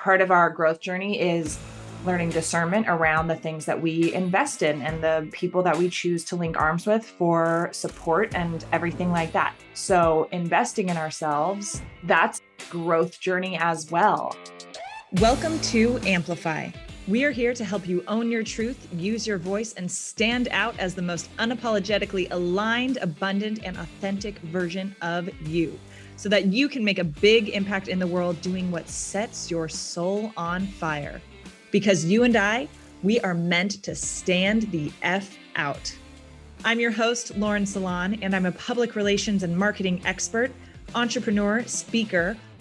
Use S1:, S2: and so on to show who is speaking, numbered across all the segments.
S1: part of our growth journey is learning discernment around the things that we invest in and the people that we choose to link arms with for support and everything like that. So, investing in ourselves, that's growth journey as well.
S2: Welcome to Amplify. We are here to help you own your truth, use your voice, and stand out as the most unapologetically aligned, abundant, and authentic version of you so that you can make a big impact in the world doing what sets your soul on fire. Because you and I, we are meant to stand the F out. I'm your host, Lauren Sallan, and I'm a public relations and marketing expert, entrepreneur, speaker,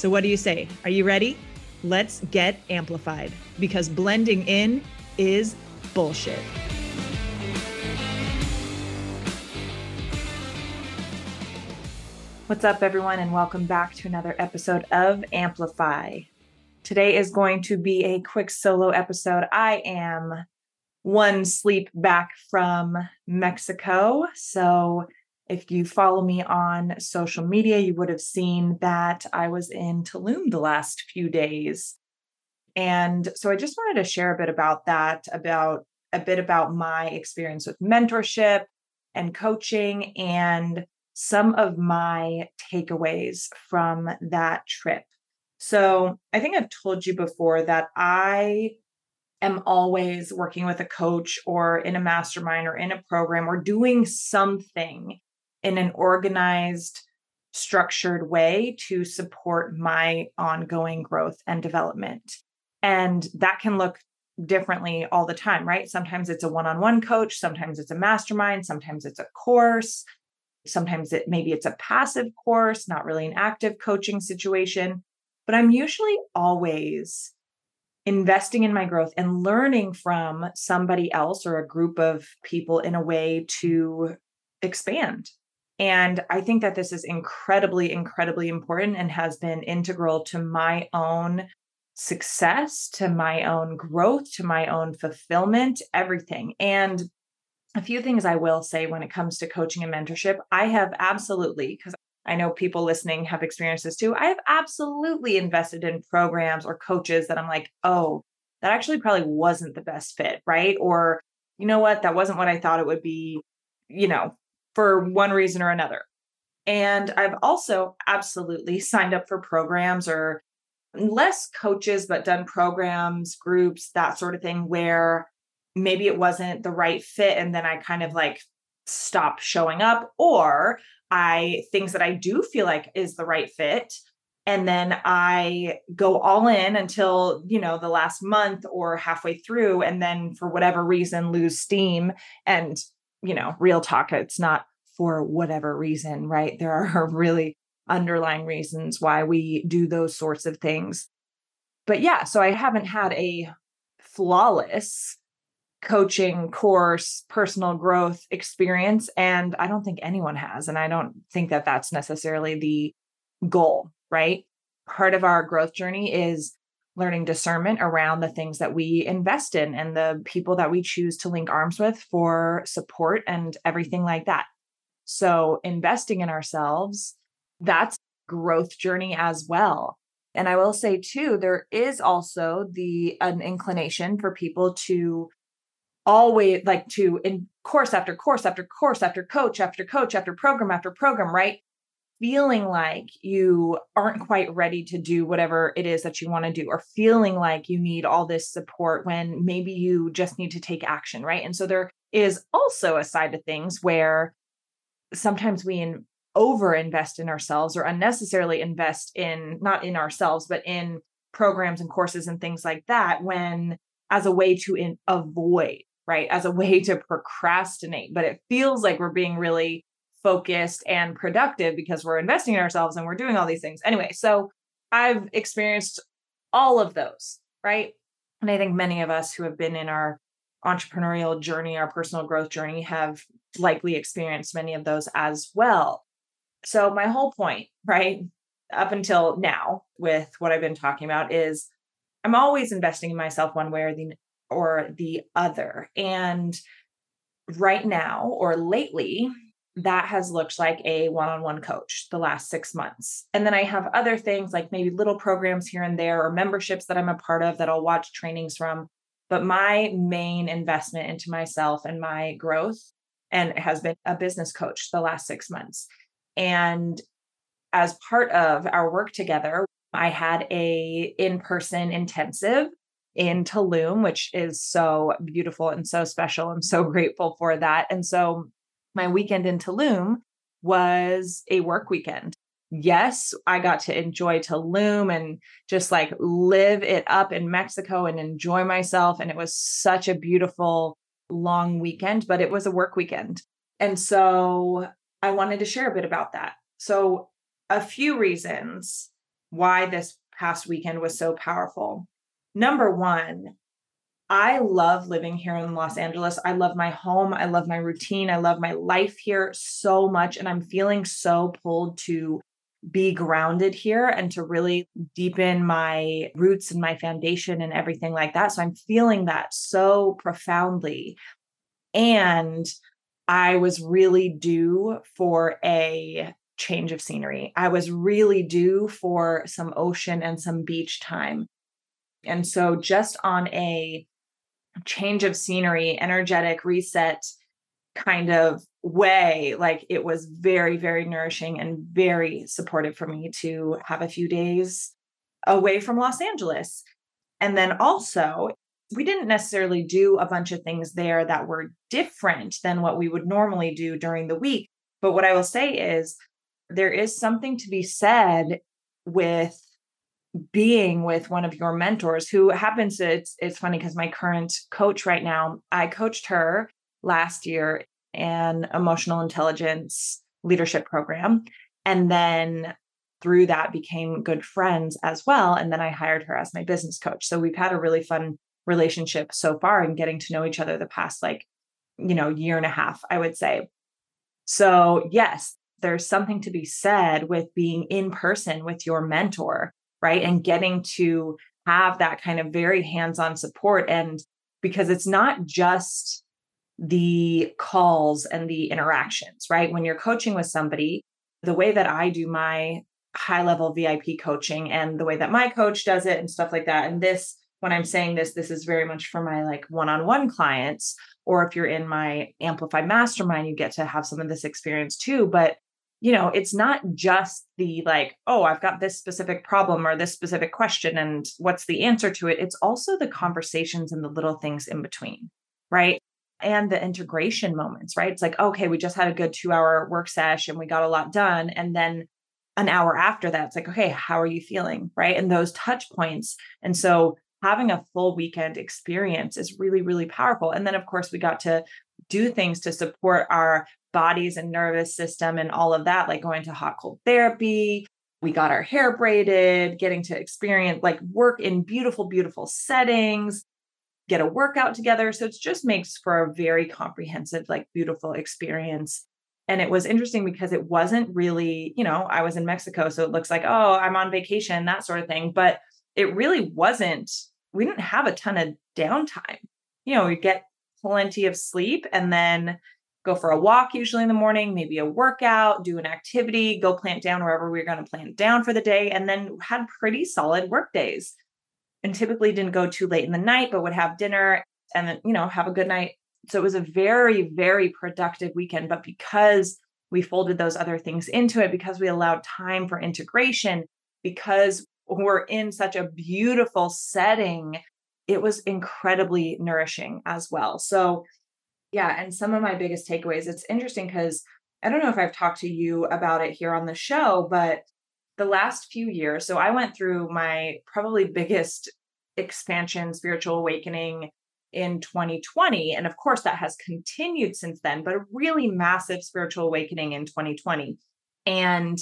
S2: So, what do you say? Are you ready? Let's get amplified because blending in is bullshit.
S1: What's up, everyone, and welcome back to another episode of Amplify. Today is going to be a quick solo episode. I am one sleep back from Mexico. So, if you follow me on social media, you would have seen that I was in Tulum the last few days. And so I just wanted to share a bit about that, about a bit about my experience with mentorship and coaching and some of my takeaways from that trip. So I think I've told you before that I am always working with a coach or in a mastermind or in a program or doing something in an organized, structured way to support my ongoing growth and development. And that can look differently all the time, right? Sometimes it's a one on one coach, sometimes it's a mastermind, sometimes it's a course. Sometimes it maybe it's a passive course, not really an active coaching situation, but I'm usually always investing in my growth and learning from somebody else or a group of people in a way to expand and I think that this is incredibly, incredibly important and has been integral to my own success, to my own growth, to my own fulfillment, everything. And a few things I will say when it comes to coaching and mentorship, I have absolutely, because I know people listening have experienced this too. I have absolutely invested in programs or coaches that I'm like, oh, that actually probably wasn't the best fit, right? Or, you know what, that wasn't what I thought it would be, you know, for one reason or another. And I've also absolutely signed up for programs or less coaches, but done programs, groups, that sort of thing, where maybe it wasn't the right fit. And then I kind of like stop showing up, or I things that I do feel like is the right fit. And then I go all in until, you know, the last month or halfway through. And then for whatever reason, lose steam and you know, real talk, it's not for whatever reason, right? There are really underlying reasons why we do those sorts of things. But yeah, so I haven't had a flawless coaching course, personal growth experience. And I don't think anyone has. And I don't think that that's necessarily the goal, right? Part of our growth journey is learning discernment around the things that we invest in and the people that we choose to link arms with for support and everything like that. So, investing in ourselves, that's growth journey as well. And I will say too, there is also the an inclination for people to always like to in course after course after course after coach after coach after program after program, right? Feeling like you aren't quite ready to do whatever it is that you want to do, or feeling like you need all this support when maybe you just need to take action, right? And so there is also a side of things where sometimes we in, over invest in ourselves or unnecessarily invest in not in ourselves, but in programs and courses and things like that when as a way to in, avoid right as a way to procrastinate but it feels like we're being really focused and productive because we're investing in ourselves and we're doing all these things. Anyway, so I've experienced all of those. right? And I think many of us who have been in our entrepreneurial journey, our personal growth journey, have likely experienced many of those as well. So, my whole point, right, up until now, with what I've been talking about, is I'm always investing in myself one way or the or the other. And right now or lately, that has looked like a one-on-one coach the last 6 months. And then I have other things like maybe little programs here and there or memberships that I'm a part of that I'll watch trainings from. But my main investment into myself and my growth and has been a business coach the last 6 months. And as part of our work together, I had a in-person intensive in Tulum, which is so beautiful and so special. I'm so grateful for that. And so my weekend in Tulum was a work weekend. Yes, I got to enjoy Tulum and just like live it up in Mexico and enjoy myself. And it was such a beautiful long weekend, but it was a work weekend. And so I wanted to share a bit about that. So, a few reasons why this past weekend was so powerful. Number one, I love living here in Los Angeles. I love my home. I love my routine. I love my life here so much. And I'm feeling so pulled to be grounded here and to really deepen my roots and my foundation and everything like that. So I'm feeling that so profoundly. And I was really due for a change of scenery. I was really due for some ocean and some beach time. And so, just on a change of scenery, energetic reset kind of way, like it was very, very nourishing and very supportive for me to have a few days away from Los Angeles. And then also, we didn't necessarily do a bunch of things there that were different than what we would normally do during the week. But what I will say is, there is something to be said with being with one of your mentors who happens to it's it's funny because my current coach right now i coached her last year an emotional intelligence leadership program and then through that became good friends as well and then i hired her as my business coach. So we've had a really fun relationship so far and getting to know each other the past like you know year and a half i would say. So yes there's something to be said with being in person with your mentor, right? And getting to have that kind of very hands on support. And because it's not just the calls and the interactions, right? When you're coaching with somebody, the way that I do my high level VIP coaching and the way that my coach does it and stuff like that. And this, when I'm saying this, this is very much for my like one on one clients. Or if you're in my Amplify Mastermind, you get to have some of this experience too. But you know, it's not just the like, oh, I've got this specific problem or this specific question and what's the answer to it. It's also the conversations and the little things in between, right? And the integration moments, right? It's like, okay, we just had a good two hour work session, we got a lot done. And then an hour after that, it's like, okay, how are you feeling? Right. And those touch points. And so having a full weekend experience is really, really powerful. And then, of course, we got to do things to support our bodies and nervous system and all of that, like going to hot cold therapy. We got our hair braided, getting to experience like work in beautiful, beautiful settings, get a workout together. So it just makes for a very comprehensive, like beautiful experience. And it was interesting because it wasn't really, you know, I was in Mexico. So it looks like, oh, I'm on vacation, that sort of thing. But it really wasn't, we didn't have a ton of downtime. You know, we get plenty of sleep and then go for a walk usually in the morning, maybe a workout, do an activity, go plant down wherever we are going to plant down for the day, and then had pretty solid work days. And typically didn't go too late in the night, but would have dinner and then, you know, have a good night. So it was a very, very productive weekend. But because we folded those other things into it, because we allowed time for integration, because we're in such a beautiful setting, it was incredibly nourishing as well. So yeah. And some of my biggest takeaways, it's interesting because I don't know if I've talked to you about it here on the show, but the last few years, so I went through my probably biggest expansion, spiritual awakening in 2020. And of course, that has continued since then, but a really massive spiritual awakening in 2020. And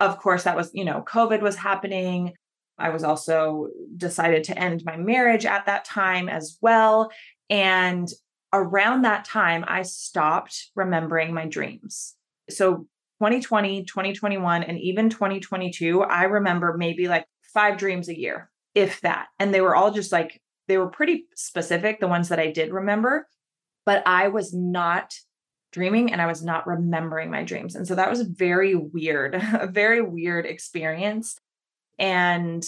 S1: of course, that was, you know, COVID was happening. I was also decided to end my marriage at that time as well. And around that time, I stopped remembering my dreams. So 2020, 2021, and even 2022, I remember maybe like five dreams a year, if that. And they were all just like, they were pretty specific, the ones that I did remember, but I was not dreaming and I was not remembering my dreams. And so that was very weird, a very weird experience and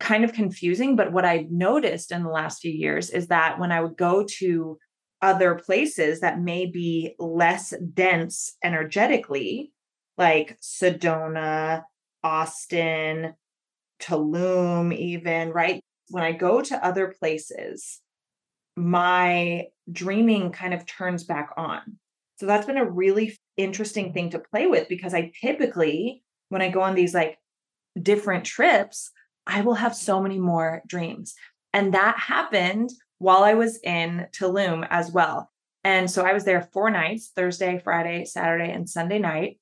S1: kind of confusing. But what I noticed in the last few years is that when I would go to other places that may be less dense energetically, like Sedona, Austin, Tulum, even, right? When I go to other places, my dreaming kind of turns back on. So that's been a really interesting thing to play with because I typically, when I go on these like different trips, I will have so many more dreams. And that happened while I was in Tulum as well. And so I was there four nights Thursday, Friday, Saturday, and Sunday night.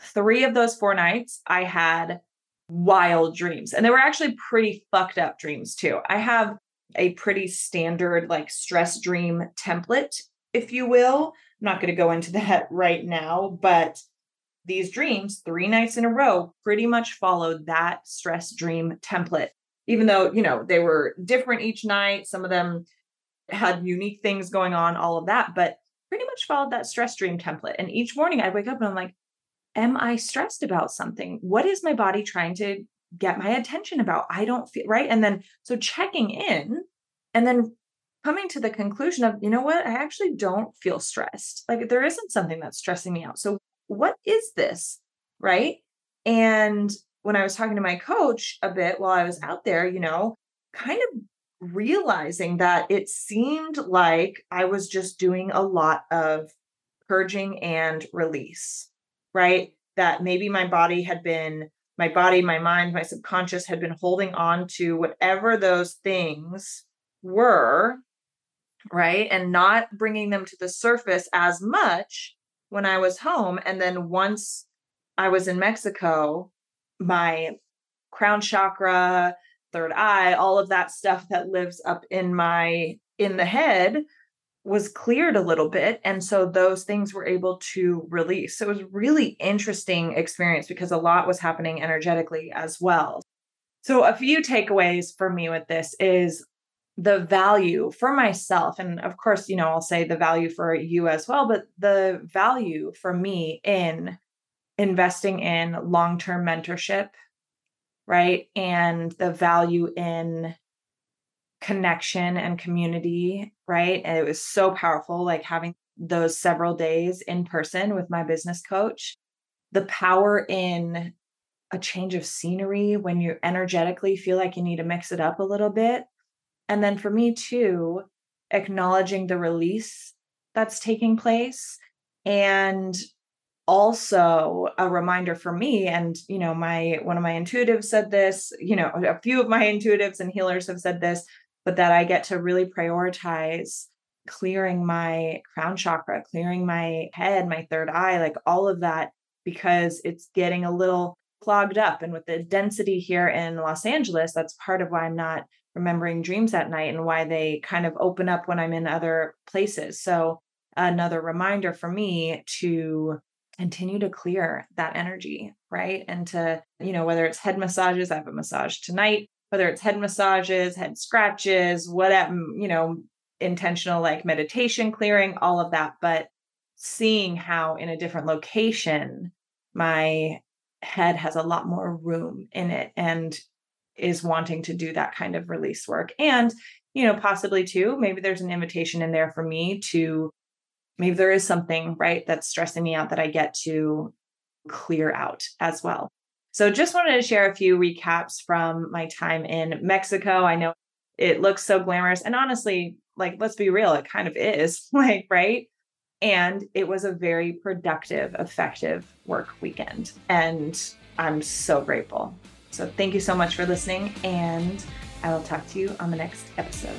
S1: Three of those four nights, I had wild dreams. And they were actually pretty fucked up dreams too. I have a pretty standard, like, stress dream template, if you will. I'm not going to go into that right now, but these dreams, three nights in a row, pretty much followed that stress dream template even though, you know, they were different each night, some of them had unique things going on, all of that, but pretty much followed that stress dream template. And each morning I wake up and I'm like, am I stressed about something? What is my body trying to get my attention about? I don't feel right. And then so checking in and then coming to the conclusion of, you know what, I actually don't feel stressed. Like there isn't something that's stressing me out. So what is this? Right. And when I was talking to my coach a bit while I was out there, you know, kind of realizing that it seemed like I was just doing a lot of purging and release, right? That maybe my body had been, my body, my mind, my subconscious had been holding on to whatever those things were, right? And not bringing them to the surface as much when I was home. And then once I was in Mexico, my crown chakra, third eye, all of that stuff that lives up in my in the head was cleared a little bit and so those things were able to release. So it was really interesting experience because a lot was happening energetically as well. So a few takeaways for me with this is the value for myself and of course you know I'll say the value for you as well but the value for me in investing in long term mentorship, right? And the value in connection and community, right? And it was so powerful, like having those several days in person with my business coach. The power in a change of scenery when you energetically feel like you need to mix it up a little bit. And then for me, too, acknowledging the release that's taking place and also a reminder for me and you know my one of my intuitives said this you know a few of my intuitives and healers have said this but that i get to really prioritize clearing my crown chakra clearing my head my third eye like all of that because it's getting a little clogged up. And with the density here in los angeles that's part of why i'm not remembering dreams at night and why they kind of open up when i'm in other places. So another reminder for me to continue to clear that energy, right? And to, you know, whether it's head massages, I have a massage tonight, whether it's head massages, head scratches, whatever, mm, you know, intentional like meditation clearing, all of that. But seeing how in a different location, my head has a lot more room in it and is wanting to do that kind of release work. And, you know, possibly too, maybe there's an invitation in there for me to maybe there is something, right, that's stressing me out that I get to clear out as well. So just wanted to share a few recaps from my time in Mexico. I know it looks so glamorous and honestly, like let's be real, it kind of is, like, right? And it was a very productive, effective work weekend. And I'm so grateful. So thank you so much for listening and I will talk to you on the next episode.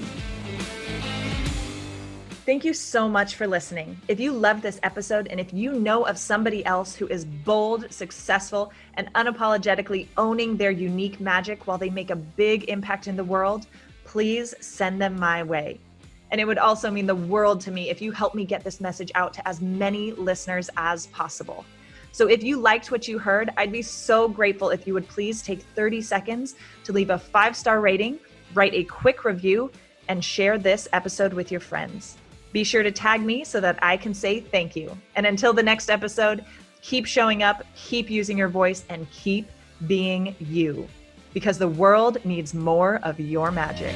S2: Thank you so much for listening. If you loved this episode and if you know of somebody else who is bold, successful, and unapologetically owning their unique magic while they make a big impact in the world, please send them my way. And it would also mean the world to me if you help me get this message out to as many listeners as possible. So if you liked what you heard, I'd be so grateful if you would please take 30 seconds to leave a five star rating, write a quick review, and share this episode with your friends. Be sure to tag me so that I can say thank you. And until the next episode, keep showing up, keep using your voice, and keep being you because the world needs more of your magic.